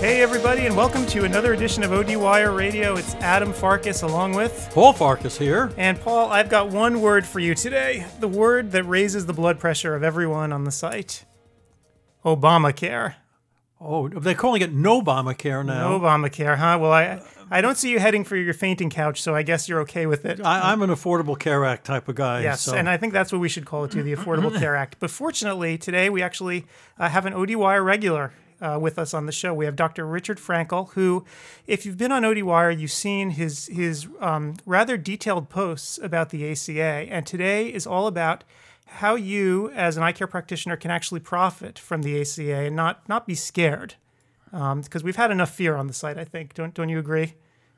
Hey, everybody, and welcome to another edition of OD Wire Radio. It's Adam Farkas along with. Paul Farkas here. And Paul, I've got one word for you today the word that raises the blood pressure of everyone on the site Obamacare. Oh, they're calling it no Obamacare now. No Obamacare, huh? Well, I I don't see you heading for your fainting couch, so I guess you're okay with it. I, I'm an Affordable Care Act type of guy. Yes, so. and I think that's what we should call it too, the Affordable Care Act. But fortunately, today we actually uh, have an OD Wire regular uh, with us on the show. We have Dr. Richard Frankel, who, if you've been on OD Wire, you've seen his his um, rather detailed posts about the ACA, and today is all about how you, as an eye care practitioner, can actually profit from the ACA and not not be scared, because um, we've had enough fear on the site. I think don't don't you agree?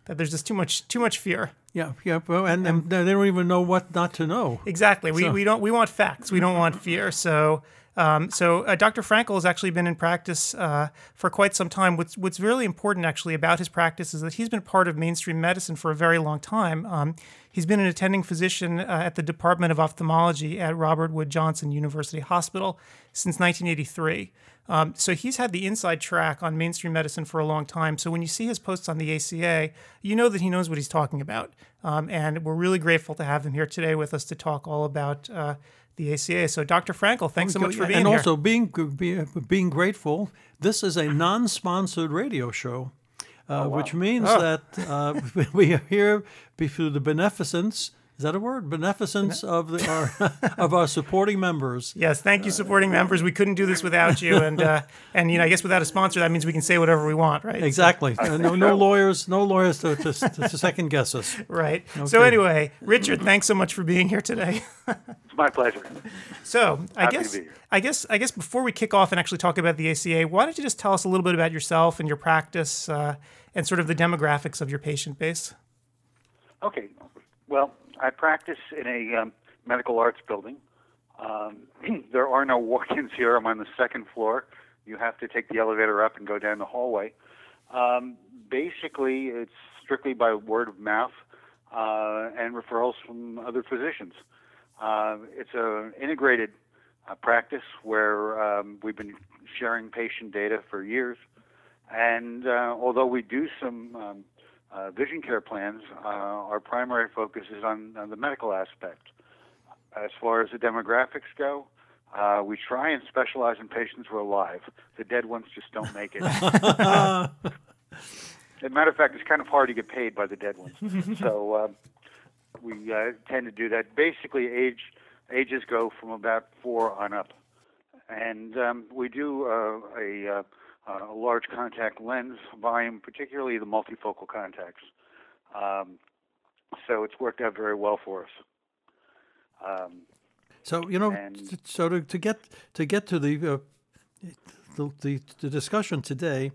That there's just too much too much fear. Yeah, yeah, well, and, and they don't even know what not to know. Exactly. We, we don't we want facts. We don't want fear. So um, so uh, Dr. Frankel has actually been in practice uh, for quite some time. What's what's really important actually about his practice is that he's been part of mainstream medicine for a very long time. Um, he's been an attending physician uh, at the Department of Ophthalmology at Robert Wood Johnson University Hospital since 1983. Um, so he's had the inside track on mainstream medicine for a long time. So when you see his posts on the ACA, you know that he knows what he's talking about. Um, and we're really grateful to have him here today with us to talk all about uh, the ACA. So, Dr. Frankel, thanks so much for being and here. And also being being grateful. This is a non-sponsored radio show, uh, oh, wow. which means oh. that uh, we are here through the beneficence is that a word? Beneficence of the our of our supporting members. Yes, thank you, supporting members. We couldn't do this without you, and uh, and you know, I guess without a sponsor, that means we can say whatever we want, right? Exactly. Uh, no, no lawyers, no lawyers to, to, to second guess us. Right. Okay. So anyway, Richard, thanks so much for being here today. it's my pleasure. So I Happy guess I guess I guess before we kick off and actually talk about the ACA, why don't you just tell us a little bit about yourself and your practice uh, and sort of the demographics of your patient base? Okay. Well, I practice in a um, medical arts building. Um, there are no walk-ins here. I'm on the second floor. You have to take the elevator up and go down the hallway. Um, basically, it's strictly by word of mouth uh, and referrals from other physicians. Uh, it's an integrated uh, practice where um, we've been sharing patient data for years. And uh, although we do some um, uh, vision care plans, uh, our primary focus is on, on, the medical aspect. As far as the demographics go, uh, we try and specialize in patients who are alive. The dead ones just don't make it. As a matter of fact, it's kind of hard to get paid by the dead ones. so uh, we uh, tend to do that. Basically, age ages go from about four on up, and um, we do uh, a uh, a large contact lens volume, particularly the multifocal contacts. Um, so it's worked out very well for us. Um, so you know, and, so to, to get to get to the, uh, the, the the discussion today,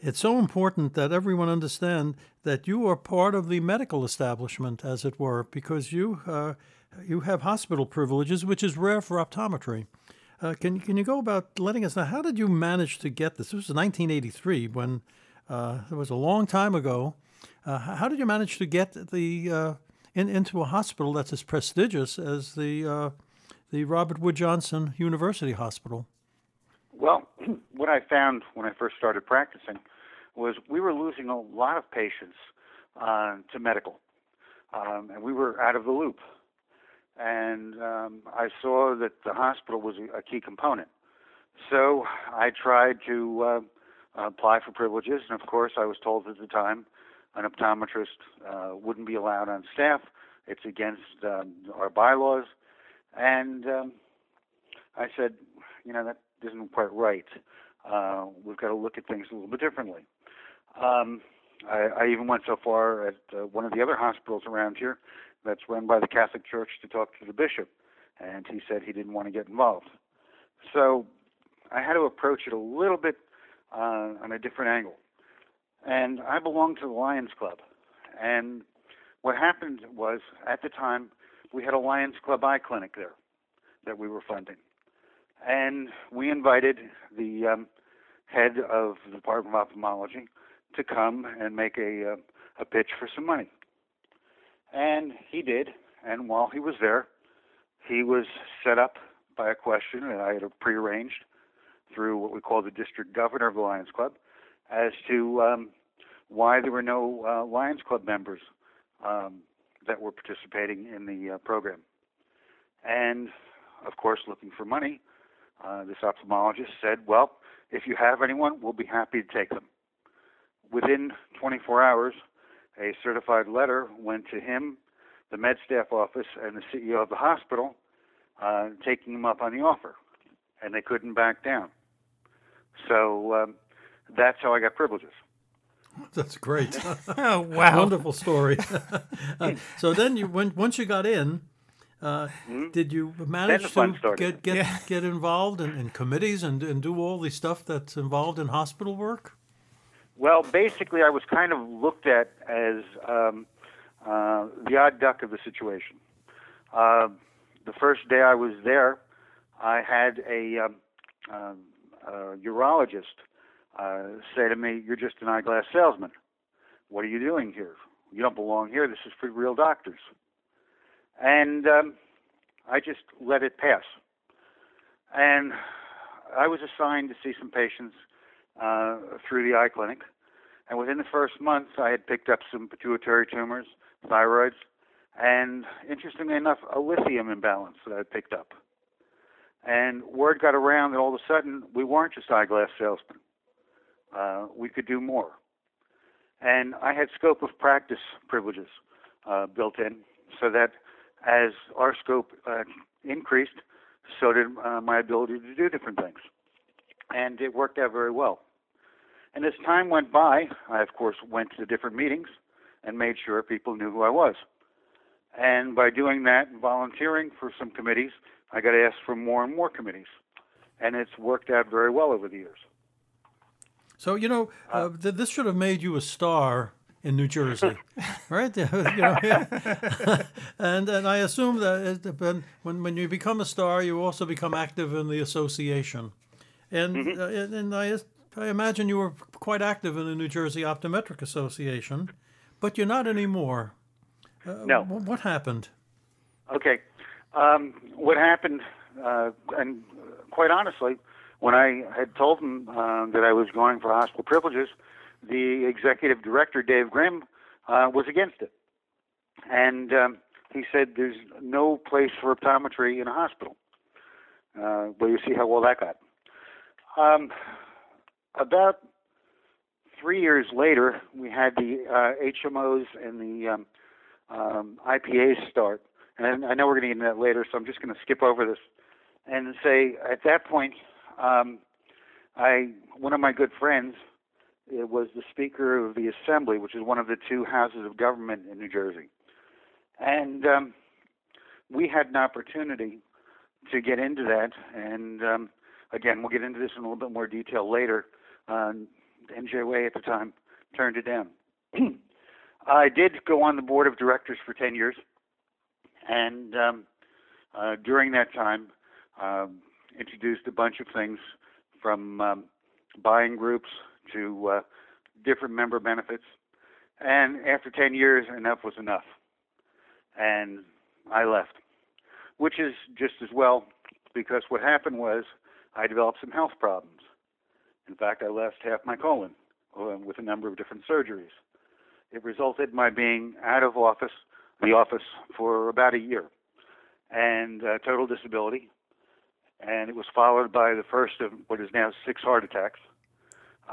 it's so important that everyone understand that you are part of the medical establishment, as it were, because you uh, you have hospital privileges, which is rare for optometry. Uh, can can you go about letting us know how did you manage to get this? This was 1983 when uh, it was a long time ago. Uh, how did you manage to get the uh, in, into a hospital that's as prestigious as the uh, the Robert Wood Johnson University Hospital? Well, what I found when I first started practicing was we were losing a lot of patients uh, to medical, um, and we were out of the loop and um, I saw that the hospital was a, key component. So I tried to uh, apply for privileges, and of course, I was told at the time an optometrist uh, wouldn't be allowed on staff. It's against um, our bylaws, and um, I said, you know, that isn't quite right. Uh, we've got to look at things a little bit differently. Um, I, I even went so far at uh, one of the other hospitals around here that's run by the Catholic Church to talk to the bishop, and he said he didn't want to get involved. So I had to approach it a little bit uh, on a different angle. And I belonged to the Lions Club. And what happened was, at the time, we had a Lions Club eye clinic there that we were funding. And we invited the um, head of the Department of Ophthalmology to come and make a, uh, a pitch for some money. And he did. And while he was there, he was set up by a question that I had prearranged through what we call the district governor of the Lions Club. as to um, why there were no uh, Lions Club members um, that were participating in the uh, program. And of course, looking for money, uh, this ophthalmologist said, Well, if you have anyone, we'll be happy to take them. Within 24 hours, a certified letter went to him, the med staff office, and the CEO of the hospital, uh, taking him up on the offer. And they couldn't back down. So um, that's how I got privileges. That's great. oh wow! Wonderful story. uh, so then you, when once you got in, uh, mm-hmm. did you manage to get get, yeah. get involved in, in committees and, and do all the stuff that's involved in hospital work? Well, basically, I was kind of looked at as um, uh, the odd duck of the situation. Uh, the first day I was there, I had a, um, um a urologist uh, say to me, You're just an eyeglass salesman. What are you doing here? You don't belong here. This is for real doctors. And um, I just let it pass. And I was assigned to see some patients uh, through the eye clinic. And within the first month, I had picked up some pituitary tumors, thyroids, and interestingly enough, a lithium imbalance that I had picked up. And word got around that all of a sudden we weren't just eyeglass salesmen. Uh, we could do more. And I had scope of practice privileges uh, built in so that as our scope uh, increased, so did uh, my ability to do different things. And it worked out very well. And as time went by, I, of course, went to different meetings and made sure people knew who I was. And by doing that and volunteering for some committees, I got asked for more and more committees. And it's worked out very well over the years. So, you know, uh, uh, th- this should have made you a star in New Jersey, right? you know, and and I assume that it, when when you become a star, you also become active in the association, and mm-hmm. uh, and I I imagine you were quite active in the New Jersey Optometric Association, but you're not anymore. Uh, no. What happened? Okay, um, what happened, uh, and quite honestly, when I had told them uh, that I was going for hospital privileges the executive director, Dave Grimm, uh, was against it. And um, he said there's no place for optometry in a hospital. Uh, well, you see how well that got. Um, about three years later, we had the uh, HMOs and the um, um, IPAs start. And I know we're going to get into that later, so I'm just going to skip over this and say at that point, um, I one of my good friends it was the Speaker of the Assembly, which is one of the two houses of government in New Jersey. And um, we had an opportunity to get into that. And um, again, we'll get into this in a little bit more detail later. Uh, NJOA at the time turned it down. I did go on the board of directors for 10 years. And um, uh, during that time, um, introduced a bunch of things from um, buying groups to uh, different member benefits. And after 10 years, enough was enough. And I left, which is just as well because what happened was I developed some health problems. In fact, I lost half my colon uh, with a number of different surgeries. It resulted in my being out of office, the office, for about a year, and uh, total disability. And it was followed by the first of what is now six heart attacks.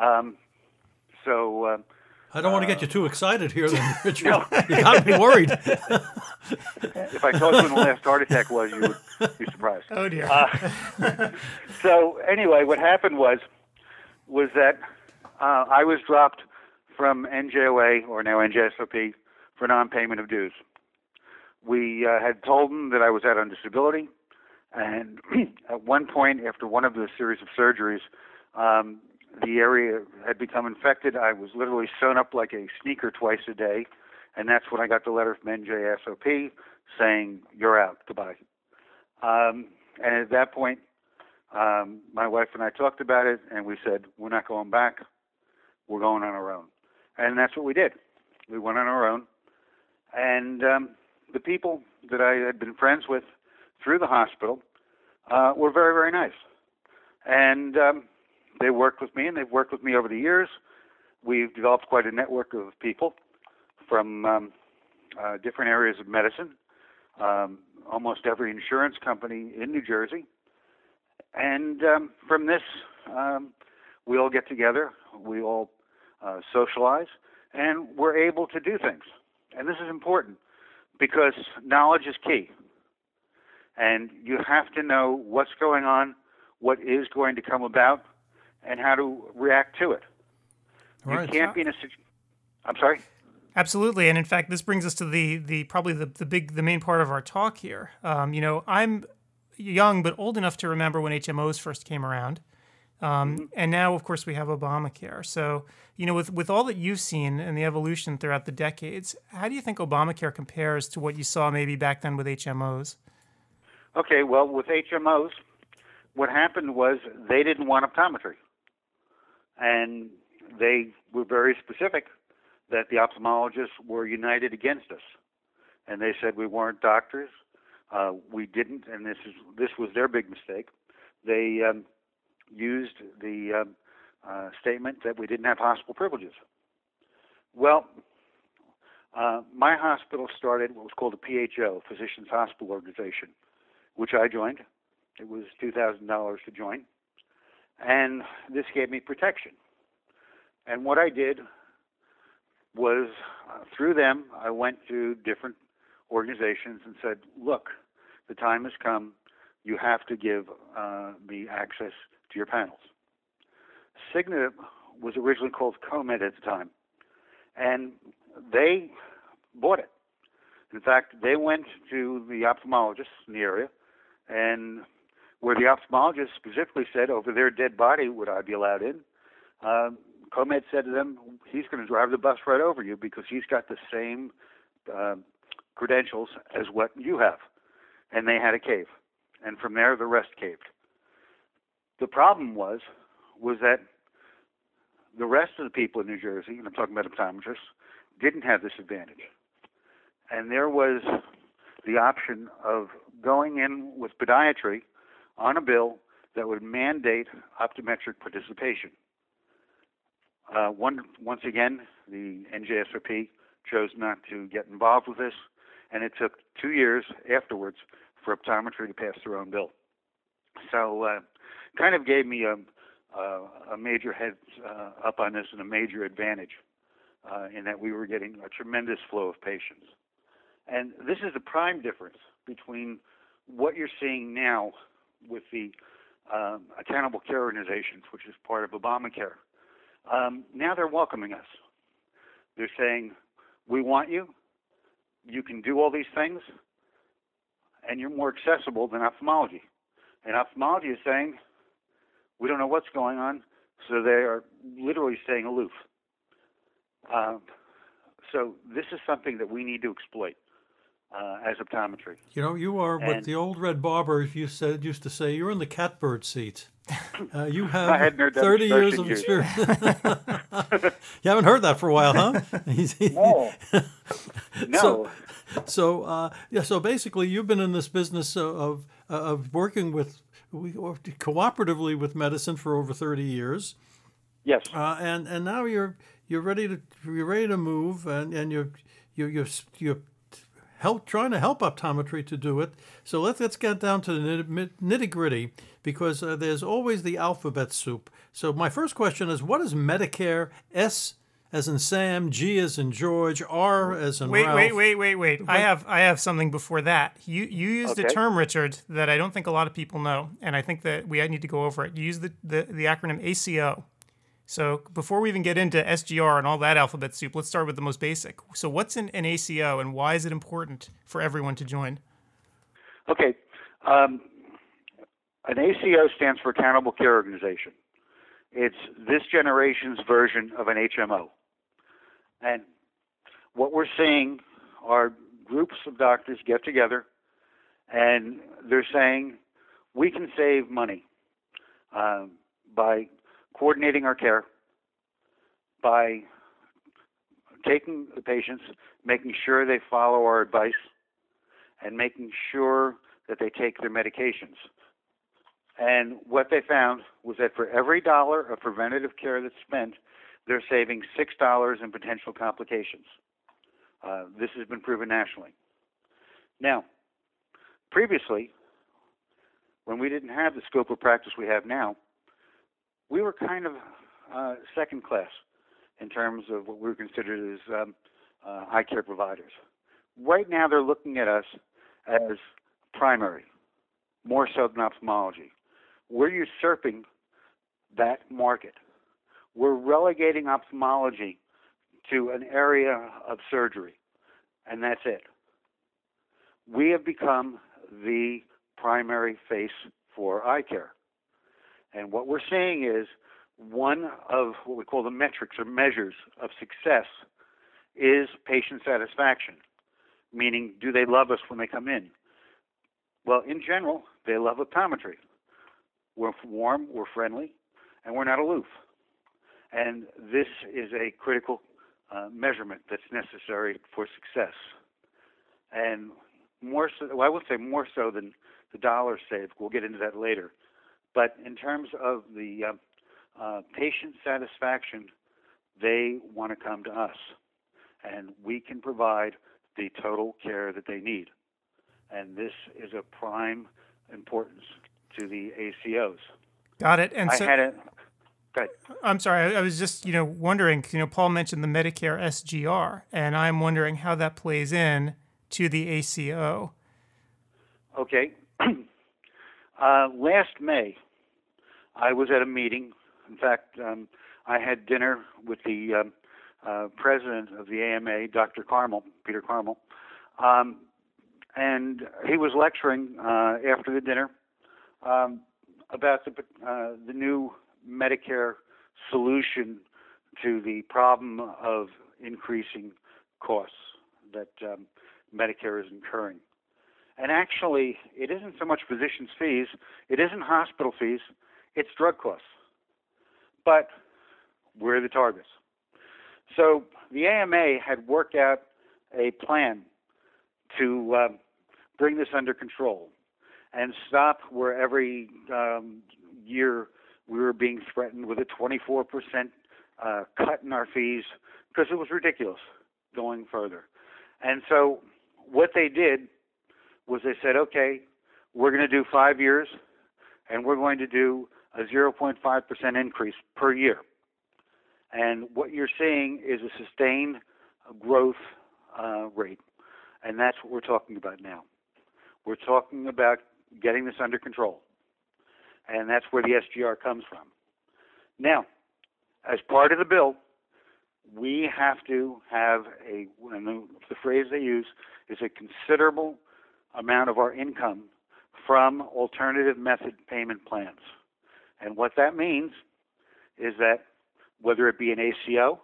Um, so. Uh, I don't want to get you too excited here, then, Richard. no. you got me worried. if I told you when the last heart attack was, you would be surprised. Oh dear. Uh, so anyway, what happened was was that uh, I was dropped from NJOA or now NJSOP for non-payment of dues. We uh, had told them that I was out on disability, and at one point, after one of the series of surgeries, um, the area had become infected. I was literally sewn up like a sneaker twice a day, and that's when I got the letter from NJSOP saying, You're out, goodbye. Um, and at that point, um, my wife and I talked about it, and we said, We're not going back, we're going on our own. And that's what we did. We went on our own. And um, the people that I had been friends with through the hospital uh, were very, very nice. And um, they worked with me, and they've worked with me over the years. we've developed quite a network of people from um, uh, different areas of medicine, um, almost every insurance company in New Jersey. And um, from this, um, we all get together, we all uh, socialize, and we're able to do things. And this is important because knowledge is key. And you have to know what's going on, what is going to come about, and how to react to it. Right. You can't be in a situation. I'm sorry. Absolutely, and in fact, this brings us to the the probably the, the big the main part of our talk here. Um, you know, I'm young but old enough to remember when HMOs first came around, um, mm-hmm. and now of course we have Obamacare. So you know, with with all that you've seen and the evolution throughout the decades, how do you think Obamacare compares to what you saw maybe back then with HMOs? Okay, well, with HMOs, what happened was they didn't want optometry, and they were very specific that the ophthalmologists were united against us, and they said we weren't doctors. Uh, we didn't, and this is this was their big mistake. They um, used the um, uh, statement that we didn't have hospital privileges. Well, uh, my hospital started what was called a PHO, Physicians Hospital Organization, which I joined. It was two thousand dollars to join, and this gave me protection. And what I did was uh, through them, I went to different organizations and said, look, the time has come. You have to give uh, me access to your panels. Cigna was originally called COMED at the time, and they bought it. In fact, they went to the ophthalmologists in the area, and where the ophthalmologist specifically said, over their dead body, would I be allowed in? Um, COMED said to them, he's going to drive the bus right over you because he's got the same uh, credentials as what you have. And they had a cave. And from there, the rest caved. The problem was, was that the rest of the people in New Jersey, and I'm talking about optometrists, didn't have this advantage. And there was the option of going in with podiatry on a bill that would mandate optometric participation. Uh, one, once again, the NJSRP chose not to get involved with this, and it took two years afterwards for optometry to pass their own bill. So, uh, kind of gave me a, a, major head uh, up on this and a major advantage uh, in that we were getting a tremendous flow of patients. And this is the prime difference between what you're seeing now with the um, accountable care organizations, which is part of Obamacare, um, now they're welcoming us. They're saying, We want you. You can do all these things, and you're more accessible than ophthalmology. And ophthalmology is saying, We don't know what's going on, so they are literally staying aloof. Um, so this is something that we need to exploit uh, as optometry. You know, you are what the old red barbers you said used to say. You're in the catbird seat. Uh, you have 30 years of experience. you haven't heard that for a while, huh? no. No. So, so uh, yeah. So basically, you've been in this business of of working with cooperatively with medicine for over 30 years. Yes. Uh, and and now you're you're ready to you're ready to move, and and you're you're you're, you're help trying to help optometry to do it. So let's let's get down to the nitty gritty because uh, there's always the alphabet soup. So my first question is, what is Medicare? S as in Sam, G as in George, R as in wait, Ralph. Wait, wait, wait, wait, I have I have something before that. You you used okay. a term, Richard, that I don't think a lot of people know, and I think that we need to go over it. You used the, the, the acronym ACO. So before we even get into SGR and all that alphabet soup, let's start with the most basic. So what's an, an ACO and why is it important for everyone to join? Okay. Um, an ACO stands for Accountable Care Organization. It's this generation's version of an HMO. And what we're seeing are groups of doctors get together and they're saying we can save money um, by coordinating our care by taking the patients, making sure they follow our advice, and making sure that they take their medications. And what they found was that for every dollar of preventative care that's spent, they're saving $6 in potential complications. Uh, this has been proven nationally. Now, previously, when we didn't have the scope of practice we have now, we were kind of uh, second class in terms of what we were considered as um, uh, eye care providers. Right now, they're looking at us as primary, more so than ophthalmology. We're usurping that market. We're relegating ophthalmology to an area of surgery, and that's it. We have become the primary face for eye care. And what we're seeing is one of what we call the metrics or measures of success is patient satisfaction, meaning do they love us when they come in? Well, in general, they love optometry. We're warm, we're friendly, and we're not aloof. And this is a critical uh, measurement that's necessary for success. And more so, well, I would say more so than the dollar saved. We'll get into that later. But in terms of the uh, uh, patient satisfaction, they want to come to us, and we can provide the total care that they need. And this is a prime importance to the ACOs. Got it. And I so, had a. I'm sorry. I, I was just, you know, wondering. You know, Paul mentioned the Medicare SGR, and I'm wondering how that plays in to the ACO. Okay. uh, last May, I was at a meeting. In fact, um, I had dinner with the um, uh, president of the AMA, Dr. Carmel, Peter Carmel, um, and he was lecturing uh, after the dinner um, about the uh, the new Medicare solution to the problem of increasing costs that um, Medicare is incurring. And actually, it isn't so much physicians' fees, it isn't hospital fees, it's drug costs. But we're the targets. So the AMA had worked out a plan to uh, bring this under control and stop where every um, year we were being threatened with a 24% uh, cut in our fees because it was ridiculous going further. And so what they did was they said, okay, we're going to do five years and we're going to do a 0.5% increase per year. And what you're seeing is a sustained growth uh, rate. And that's what we're talking about now. We're talking about getting this under control. And that's where the SGR comes from. Now, as part of the bill, we have to have a, the, the phrase they use is a considerable amount of our income from alternative method payment plans. And what that means is that whether it be an ACO,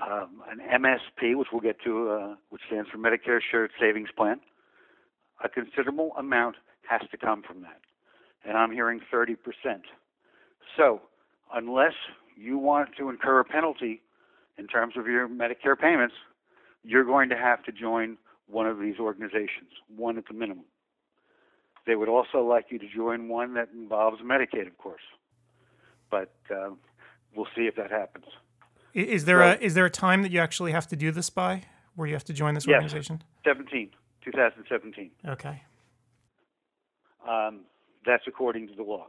um, an MSP, which we'll get to, uh, which stands for Medicare Shared Savings Plan, a considerable amount has to come from that. And I'm hearing 30%. So, unless you want to incur a penalty in terms of your Medicare payments, you're going to have to join one of these organizations, one at the minimum. They would also like you to join one that involves Medicaid, of course. But uh, we'll see if that happens. Is there a is there a time that you actually have to do this by, where you have to join this yes, organization? 17, 2017. Okay. Um, that's according to the law.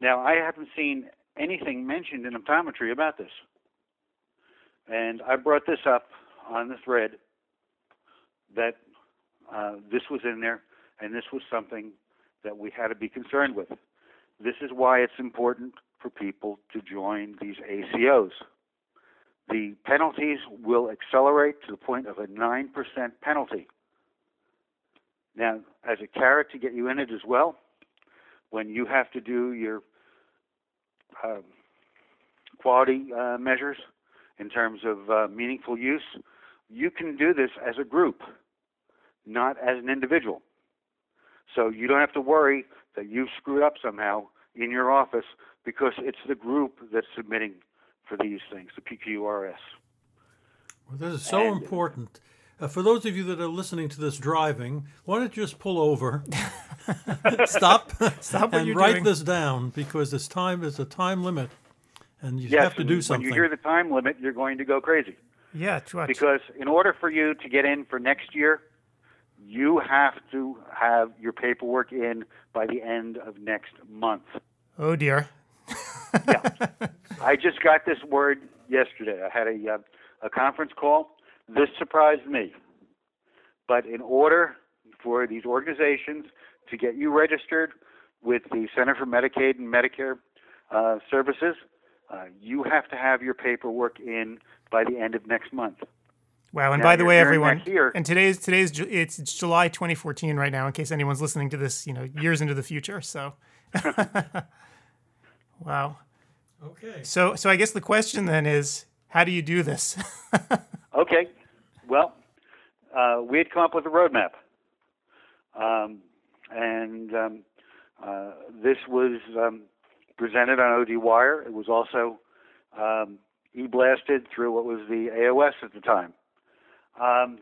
Now, I haven't seen anything mentioned in optometry about this. And I brought this up on the thread that uh, this was in there and this was something that we had to be concerned with. This is why it's important for people to join these ACOs. The penalties will accelerate to the point of a 9% penalty. Now, as a carrot to get you in it as well, when you have to do your uh, quality uh, measures in terms of uh, meaningful use, you can do this as a group, not as an individual. So you don't have to worry that you've screwed up somehow in your office because it's the group that's submitting for these things, the PQRS. Well, this is so and, important. Uh, for those of you that are listening to this driving, why don't you just pull over, stop, stop and write doing. this down because this time is a time limit, and you yes, have to do something. When you hear the time limit, you're going to go crazy. Yeah. Because in order for you to get in for next year, you have to have your paperwork in by the end of next month. Oh dear. yeah, I just got this word yesterday. I had a uh, a conference call. This surprised me, but in order for these organizations to get you registered with the Center for Medicaid and Medicare uh, Services, uh, you have to have your paperwork in by the end of next month. Wow! And now by the way, everyone, here, and today's today's it's July 2014 right now. In case anyone's listening to this, you know, years into the future. So, wow. Okay. So, so I guess the question then is, how do you do this? okay. Well, uh, we had come up with a roadmap, um, and um, uh, this was um, presented on OD Wire. It was also um, e-blasted through what was the AOS at the time. Um,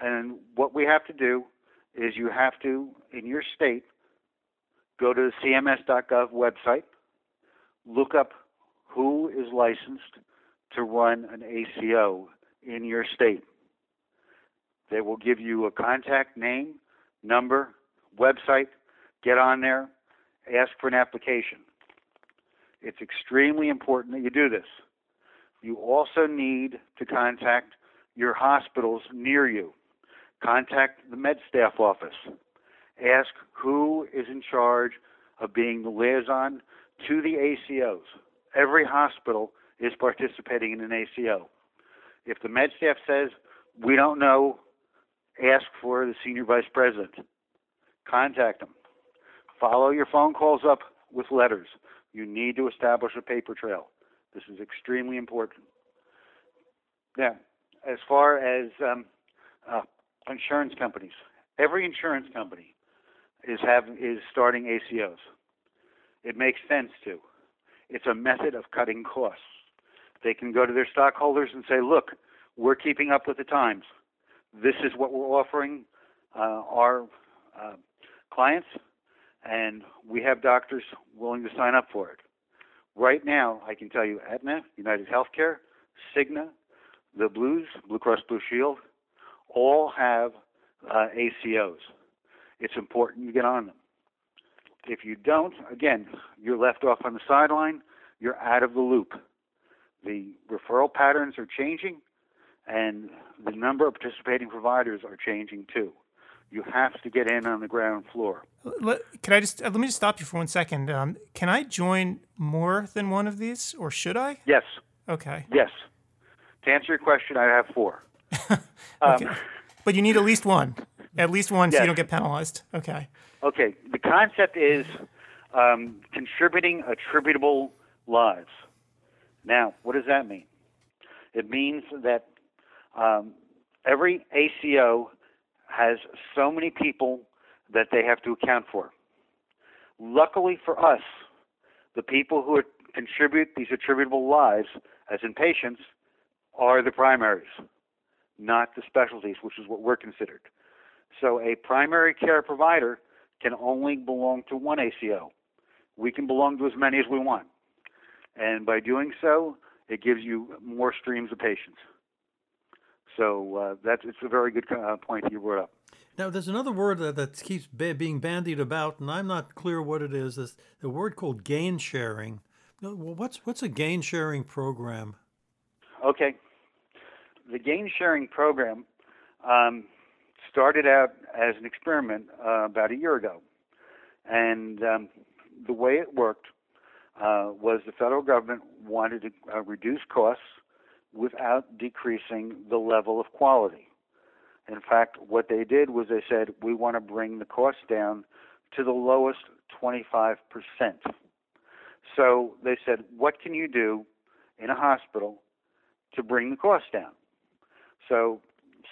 and what we have to do is you have to, in your state, go to the CMS.gov website, look up who is licensed to run an ACO in your state. They will give you a contact name, number, website. Get on there, ask for an application. It's extremely important that you do this. You also need to contact your hospitals near you. Contact the med staff office. Ask who is in charge of being the liaison to the ACOs. Every hospital is participating in an ACO. If the med staff says, we don't know, ask for the senior vice president. Contact them. Follow your phone calls up with letters. You need to establish a paper trail. This is extremely important. Now, as far as um, uh, insurance companies, every insurance company is have is starting ACOs. It makes sense to. It's a method of cutting costs. They can go to their stockholders and say, "Look, we're keeping up with the times. This is what we're offering uh, our uh, clients, and we have doctors willing to sign up for it." Right now, I can tell you, Aetna, United Healthcare, Cigna, the Blues, Blue Cross Blue Shield, all have uh, ACOs. It's important you get on them. If you don't, again, you're left off on the sideline. You're out of the loop. The referral patterns are changing, and the number of participating providers are changing too. You have to get in on the ground floor. Let, can I just uh, let me just stop you for one second? Um, can I join more than one of these, or should I? Yes. Okay. Yes. To answer your question, I have four. okay. Um, but you need at least one. At least one, yes. so you don't get penalized. Okay. Okay. The concept is um, contributing attributable lives. Now, what does that mean? It means that um, every ACO has so many people that they have to account for. Luckily for us, the people who contribute these attributable lives, as in patients, are the primaries, not the specialties, which is what we're considered. So a primary care provider can only belong to one ACO. We can belong to as many as we want. And by doing so, it gives you more streams of patients. So uh, that's it's a very good uh, point you brought up. Now, there's another word that, that keeps ba- being bandied about, and I'm not clear what it is. Is the word called gain sharing? Well, what's what's a gain sharing program? Okay, the gain sharing program um, started out as an experiment uh, about a year ago, and um, the way it worked uh, was the federal government wanted to uh, reduce costs without decreasing the level of quality. In fact, what they did was they said, we want to bring the cost down to the lowest 25%. So they said, what can you do in a hospital to bring the cost down? So,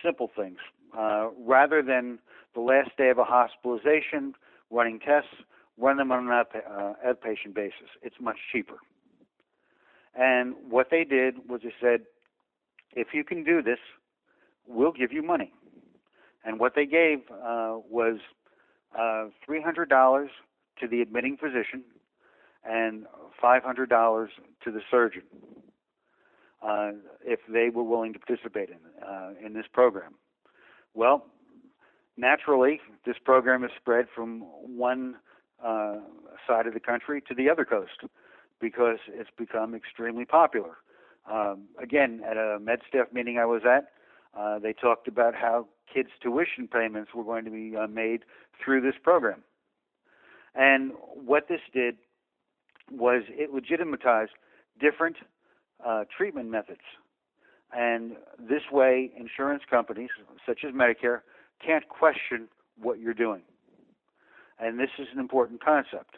simple things. Uh, rather than the last day of a hospitalization, running tests, run them on an uh, outpatient basis. It's much cheaper. And what they did was they said, if you can do this, we'll give you money. And what they gave uh, was uh, $300 to the admitting physician and $500 to the surgeon uh, if they were willing to participate in uh, in this program. Well, naturally, this program is spread from one uh, side of the country to the other coast because it's become extremely popular. Um, again, at a med staff meeting I was at, uh, they talked about how kids' tuition payments were going to be uh, made through this program. And what this did was it legitimatized different uh, treatment methods. And this way, insurance companies, such as Medicare, can't question what you're doing. And this is an important concept.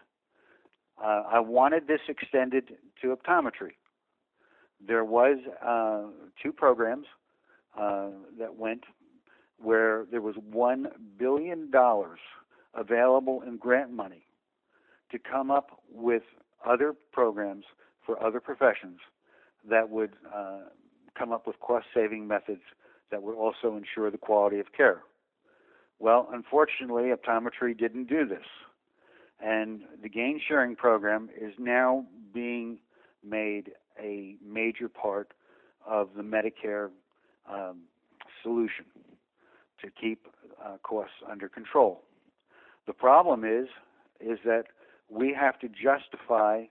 Uh, I wanted this extended to optometry. There was uh, two programs uh, that went where there was one billion dollars available in grant money to come up with other programs for other professions that would uh, come up with cost-saving methods that would also ensure the quality of care. Well, unfortunately, optometry didn't do this. And the gain sharing program is now being made a major part of the Medicare um, solution to keep uh, costs under control. The problem is is that we have to justify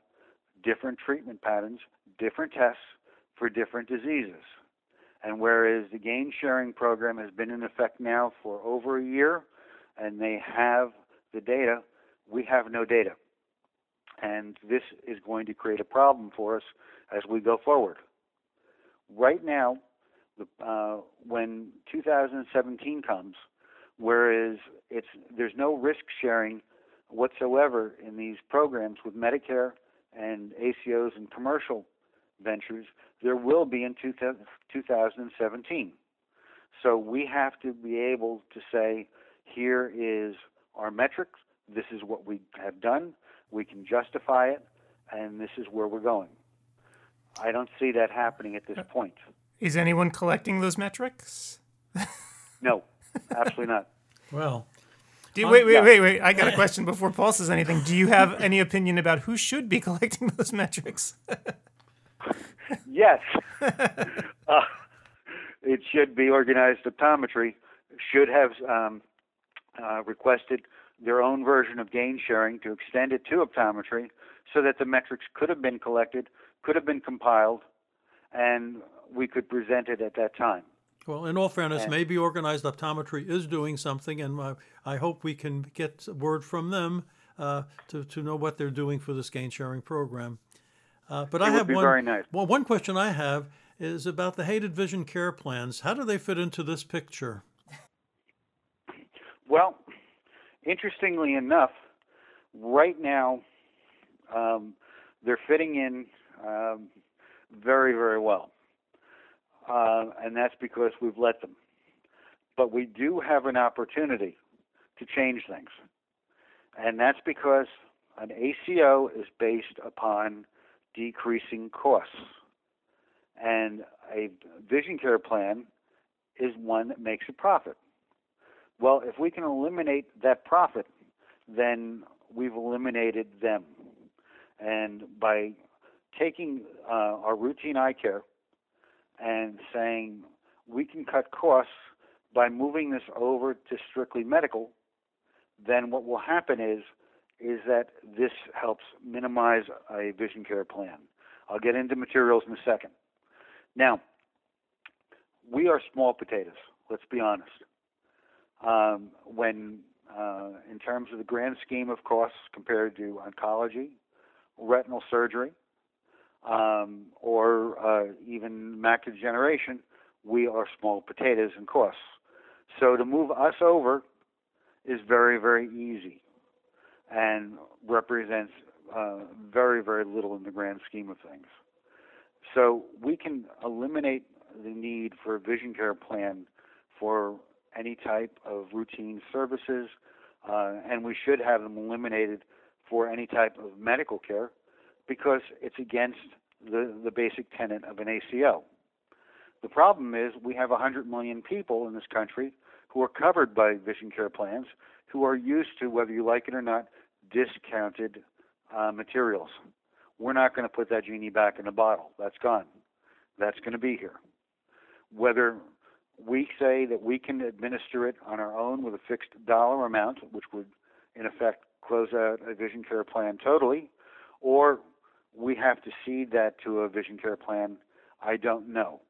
different treatment patterns, different tests for different diseases. And whereas the gain sharing program has been in effect now for over a year and they have the data, we have no data. And this is going to create a problem for us as we go forward. Right now, uh, when 2017 comes, whereas it's there's no risk sharing whatsoever in these programs with Medicare and ACOs and commercial ventures, there will be in 2017. So we have to be able to say, here is our metrics, this is what we have done, we can justify it, and this is where we're going. I don't see that happening at this point. Is anyone collecting those metrics? no, absolutely not. Well, you, wait, wait, wait, wait. I got a question before Paul says anything. Do you have any opinion about who should be collecting those metrics? yes. uh, it should be organized optometry, should have um, uh, requested their own version of gain sharing to extend it to optometry so that the metrics could have been collected, could have been compiled, and we could present it at that time. Well, in all fairness, and, maybe organized optometry is doing something, and uh, I hope we can get word from them uh, to, to know what they're doing for this gain sharing program. Uh, but I have one. Nice. Well, one question I have is about the Hated Vision Care plans. How do they fit into this picture? Well, interestingly enough, right now um, they're fitting in um, very, very well, uh, and that's because we've let them. But we do have an opportunity to change things, and that's because an ACO is based upon decreasing costs. And a vision care plan is one that makes a profit. Well, if we can eliminate that profit, then we've eliminated them. And by taking uh, our routine eye care and saying we can cut costs by moving this over to strictly medical, then what will happen is is that this helps minimize a vision care plan. I'll get into materials in a second. Now, we are small potatoes. Let's be honest. Um, when, uh, in terms of the grand scheme of costs compared to oncology, retinal surgery, um, or uh, even macular degeneration, we are small potatoes in costs. So to move us over is very, very easy and represents uh, very, very little in the grand scheme of things. So we can eliminate the need for a vision care plan for any type of routine services, uh, and we should have them eliminated for any type of medical care because it's against the, the basic tenet of an ACO. The problem is we have 100 million people in this country who are covered by vision care plans who are used to, whether you like it or not, discounted uh, materials. We're not going to put that genie back in the bottle. That's gone. That's going to be here. Whether we say that we can administer it on our own with a fixed dollar amount, which would in effect close out a vision care plan totally, or we have to cede that to a vision care plan, I don't know.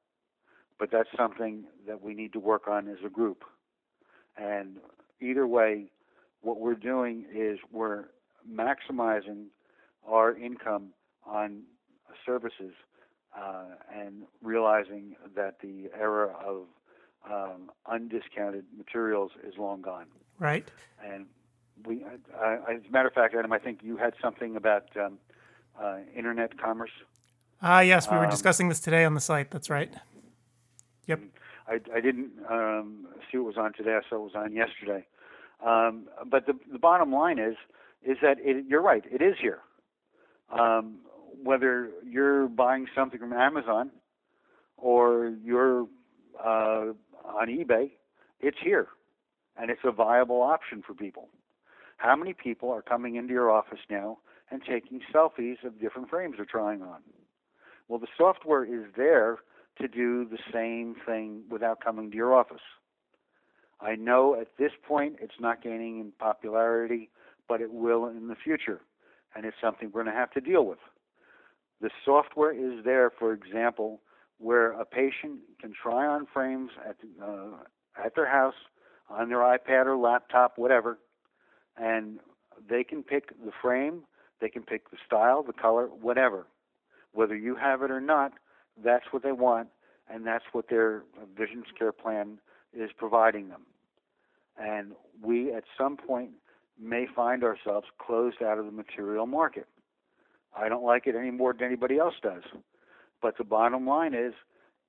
But that's something that we need to work on as a group. And either way, what we're doing is we're maximizing our income on services uh, and realizing that the era of um, undiscounted materials is long gone. Right. And we, uh, as a matter of fact, Adam, I think you had something about um, uh, internet commerce. Ah, yes, we were um, discussing this today on the site. That's right. Yep. I, I didn't um, see what was on today. I saw it was on yesterday. Um, but the, the bottom line is, is that it, you're right. It is here. Um, whether you're buying something from Amazon or you're uh, on eBay, it's here, and it's a viable option for people. How many people are coming into your office now and taking selfies of different frames they're trying on? Well, the software is there to do the same thing without coming to your office. I know at this point it's not gaining in popularity, but it will in the future, and it's something we're going to have to deal with. The software is there, for example, where a patient can try on frames at, uh, at their house, on their iPad or laptop, whatever, and they can pick the frame, they can pick the style, the color, whatever. Whether you have it or not, that's what they want, and that's what their vision care plan is providing them. And we, at some point, may find ourselves closed out of the material market. I don't like it any more than anybody else does. But the bottom line is,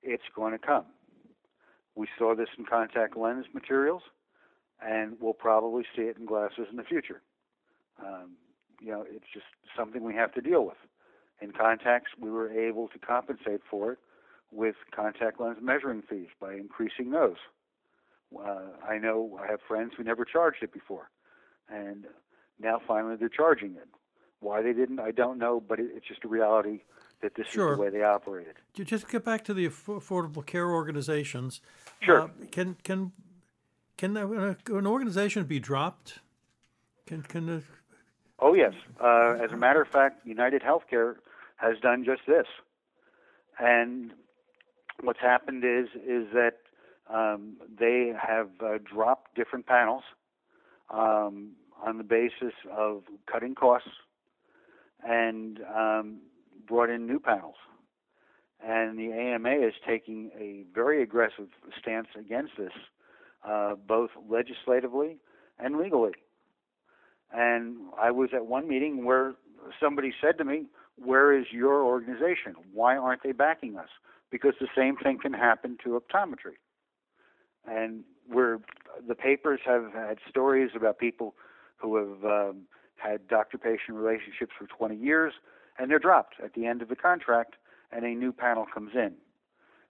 it's going to come. We saw this in contact lens materials, and we'll probably see it in glasses in the future. Um, you know, it's just something we have to deal with. In contacts, we were able to compensate for it with contact lens measuring fees by increasing those. Uh, I know I have friends who never charged it before, and now finally they're charging it. Why they didn't, I don't know, but it, it's just a reality that this sure. is the way they operated. To just get back to the affordable care organizations, sure. Uh, can can can an organization be dropped? Can can the, Oh yes. Uh, as a matter of fact, United Healthcare has done just this, and what's happened is is that um, they have uh, dropped different panels um, on the basis of cutting costs and um, brought in new panels. And the AMA is taking a very aggressive stance against this, uh, both legislatively and legally. And I was at one meeting where somebody said to me, Where is your organization? Why aren't they backing us? Because the same thing can happen to optometry. And where the papers have had stories about people who have um, had doctor patient relationships for 20 years and they're dropped at the end of the contract and a new panel comes in.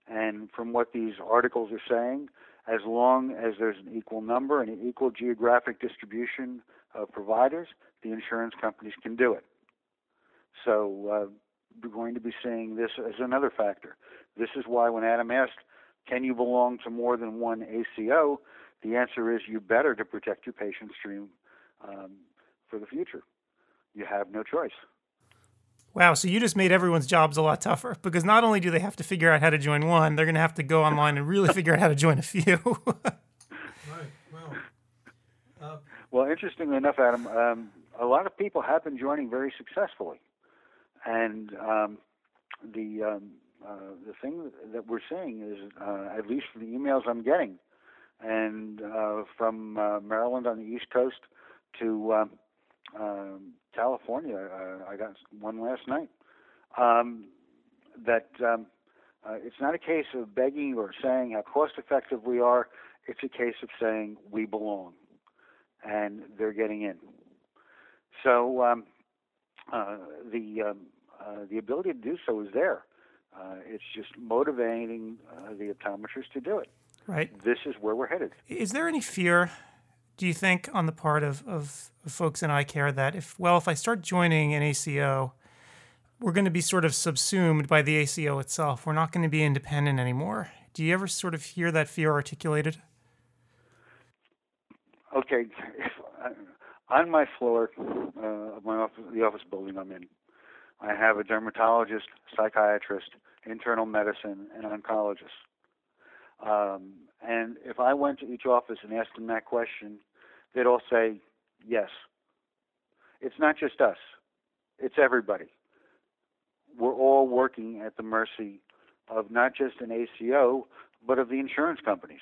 And from what these articles are saying, as long as there's an equal number and an equal geographic distribution of providers, the insurance companies can do it. So uh, we're going to be seeing this as another factor. This is why when Adam asked, can you belong to more than one ACO, the answer is you better to protect your patient stream um, for the future. You have no choice. Wow, so you just made everyone's jobs a lot tougher because not only do they have to figure out how to join one, they're going to have to go online and really figure out how to join a few. right. Well, uh, well, interestingly enough, Adam, um, a lot of people have been joining very successfully, and um, the um, uh, the thing that we're seeing is, uh, at least from the emails I'm getting, and uh, from uh, Maryland on the East Coast to um, um, California. Uh, I got one last night. Um, that um, uh, it's not a case of begging or saying how cost effective we are. It's a case of saying we belong, and they're getting in. So um, uh, the um, uh, the ability to do so is there. Uh, it's just motivating uh, the optometrists to do it. Right. This is where we're headed. Is there any fear do you think on the part of, of, folks in eye care that if well if I start joining an ACO, we're going to be sort of subsumed by the ACO itself. We're not going to be independent anymore. Do you ever sort of hear that fear articulated? Okay, on my floor uh, of my office, the office building I'm in, I have a dermatologist, psychiatrist, internal medicine, and oncologist. Um, and if I went to each office and asked them that question, they'd all say yes. It's not just us; it's everybody. We're all working at the mercy of not just an ACO, but of the insurance companies.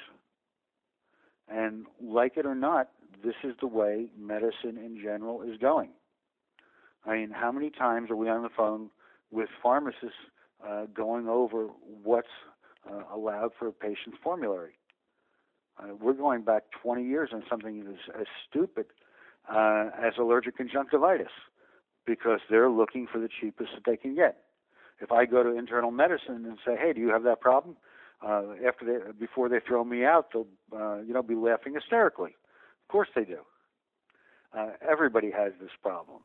And like it or not, this is the way medicine in general is going. I mean, how many times are we on the phone with pharmacists uh, going over what's uh, allowed for a patient's formulary? Uh, we're going back 20 years on something as, as stupid uh, as allergic conjunctivitis because they're looking for the cheapest that they can get. If I go to internal medicine and say, "Hey, do you have that problem?" Uh, after they, before they throw me out, they'll uh, you know be laughing hysterically. Of course they do. Uh, everybody has this problem.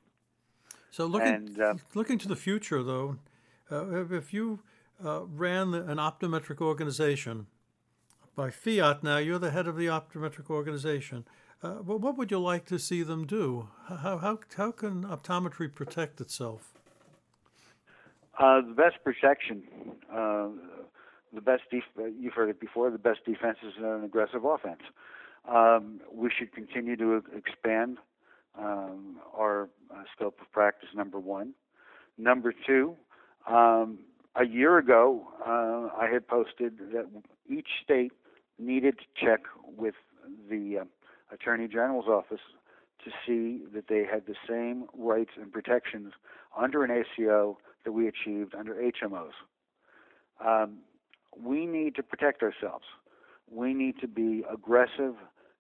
So looking and, uh, looking to the future, though, uh, if you uh, ran an optometric organization by fiat, now you're the head of the optometric organization. Uh, what would you like to see them do? How, how, how can optometry protect itself? Uh, the best protection, uh, the best def- you've heard it before. The best defense is an aggressive offense. Um, we should continue to expand um, our uh, scope of practice. Number one. Number two. Um, a year ago, uh, I had posted that each state needed to check with the uh, Attorney General's office to see that they had the same rights and protections under an ACO that we achieved under HMOs. Um, we need to protect ourselves. We need to be aggressive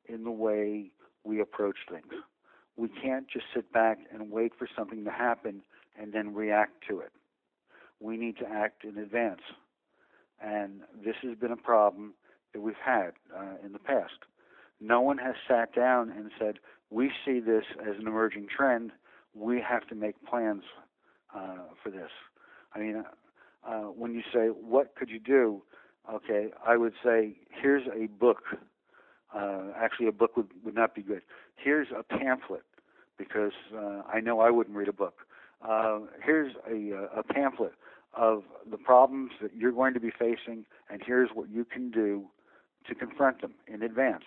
in the way we approach things. We can't just sit back and wait for something to happen and then react to it. We need to act in advance. And this has been a problem that we've had uh, in the past. No one has sat down and said, we see this as an emerging trend. We have to make plans uh, for this. I mean, uh, when you say, what could you do? Okay, I would say, here's a book. Uh, actually, a book would, would not be good. Here's a pamphlet, because uh, I know I wouldn't read a book. Uh, here's a, uh, a pamphlet of the problems that you're going to be facing, and here's what you can do to confront them in advance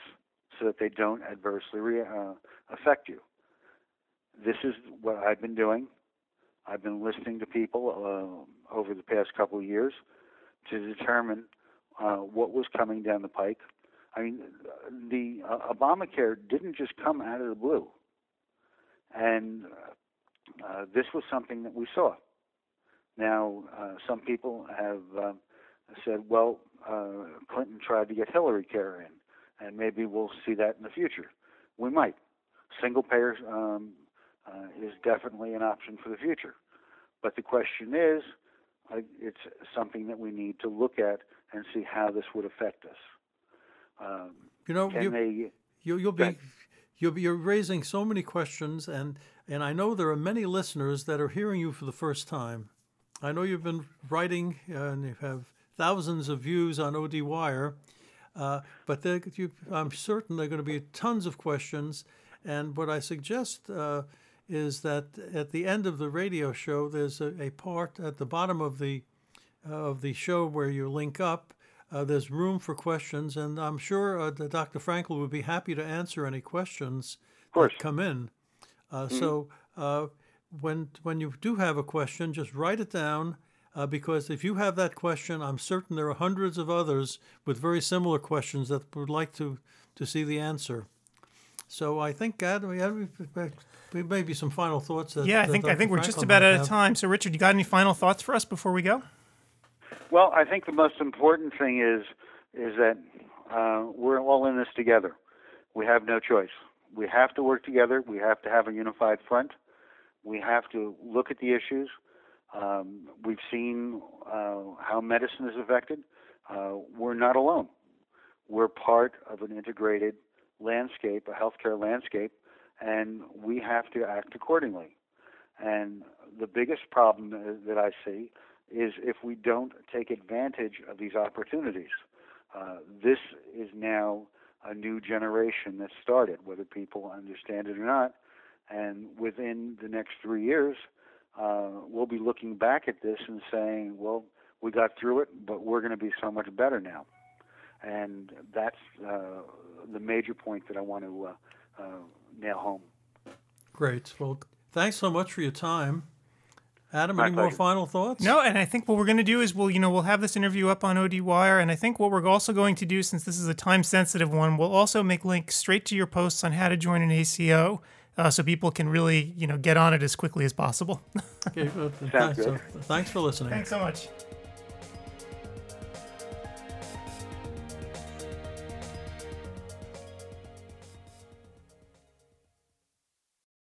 so that they don't adversely re- uh, affect you. This is what I've been doing. I've been listening to people uh, over the past couple of years to determine uh, what was coming down the pike. I mean, the uh, Obamacare didn't just come out of the blue, and uh, this was something that we saw. Now, uh, some people have uh, said, well, Clinton tried to get Hillary Care in, and maybe we'll see that in the future. We might. Single payer um, uh, is definitely an option for the future. But the question is, uh, it's something that we need to look at and see how this would affect us. Um, you know, you, they, you, will be you'll be you're raising so many questions, and and I know there are many listeners that are hearing you for the first time. I know you've been writing uh, and you have thousands of views on OD Wire, uh, but you, I'm certain there are going to be tons of questions. And what I suggest uh, is that at the end of the radio show, there's a, a part at the bottom of the of the show where you link up. Uh, there's room for questions, and I'm sure uh, Dr. Frankel would be happy to answer any questions that come in. Uh, mm-hmm. So uh, when when you do have a question, just write it down. Uh, because if you have that question, I'm certain there are hundreds of others with very similar questions that would like to, to see the answer. So I think, Gad, we have maybe some final thoughts. That, yeah, I think I think we're just about out of time. So, Richard, you got any final thoughts for us before we go? Well, I think the most important thing is is that uh, we're all in this together. We have no choice. We have to work together. We have to have a unified front. We have to look at the issues. Um, we've seen uh, how medicine is affected. Uh, we're not alone. We're part of an integrated landscape, a healthcare landscape, and we have to act accordingly. And the biggest problem that I see is if we don't take advantage of these opportunities. Uh, this is now a new generation that started, whether people understand it or not. And within the next three years, uh, we'll be looking back at this and saying, well, we got through it, but we're going to be so much better now. And that's uh, the major point that I want to uh, uh, nail home. Great. Well, thanks so much for your time. Adam, My any more final thoughts? No, and I think what we're going to do is we'll, you know, we'll have this interview up on OD Wire, and I think what we're also going to do, since this is a time-sensitive one, we'll also make links straight to your posts on how to join an ACO, uh, so people can really, you know, get on it as quickly as possible. Okay, uh, Sounds good. uh, thanks for listening. Thanks so much.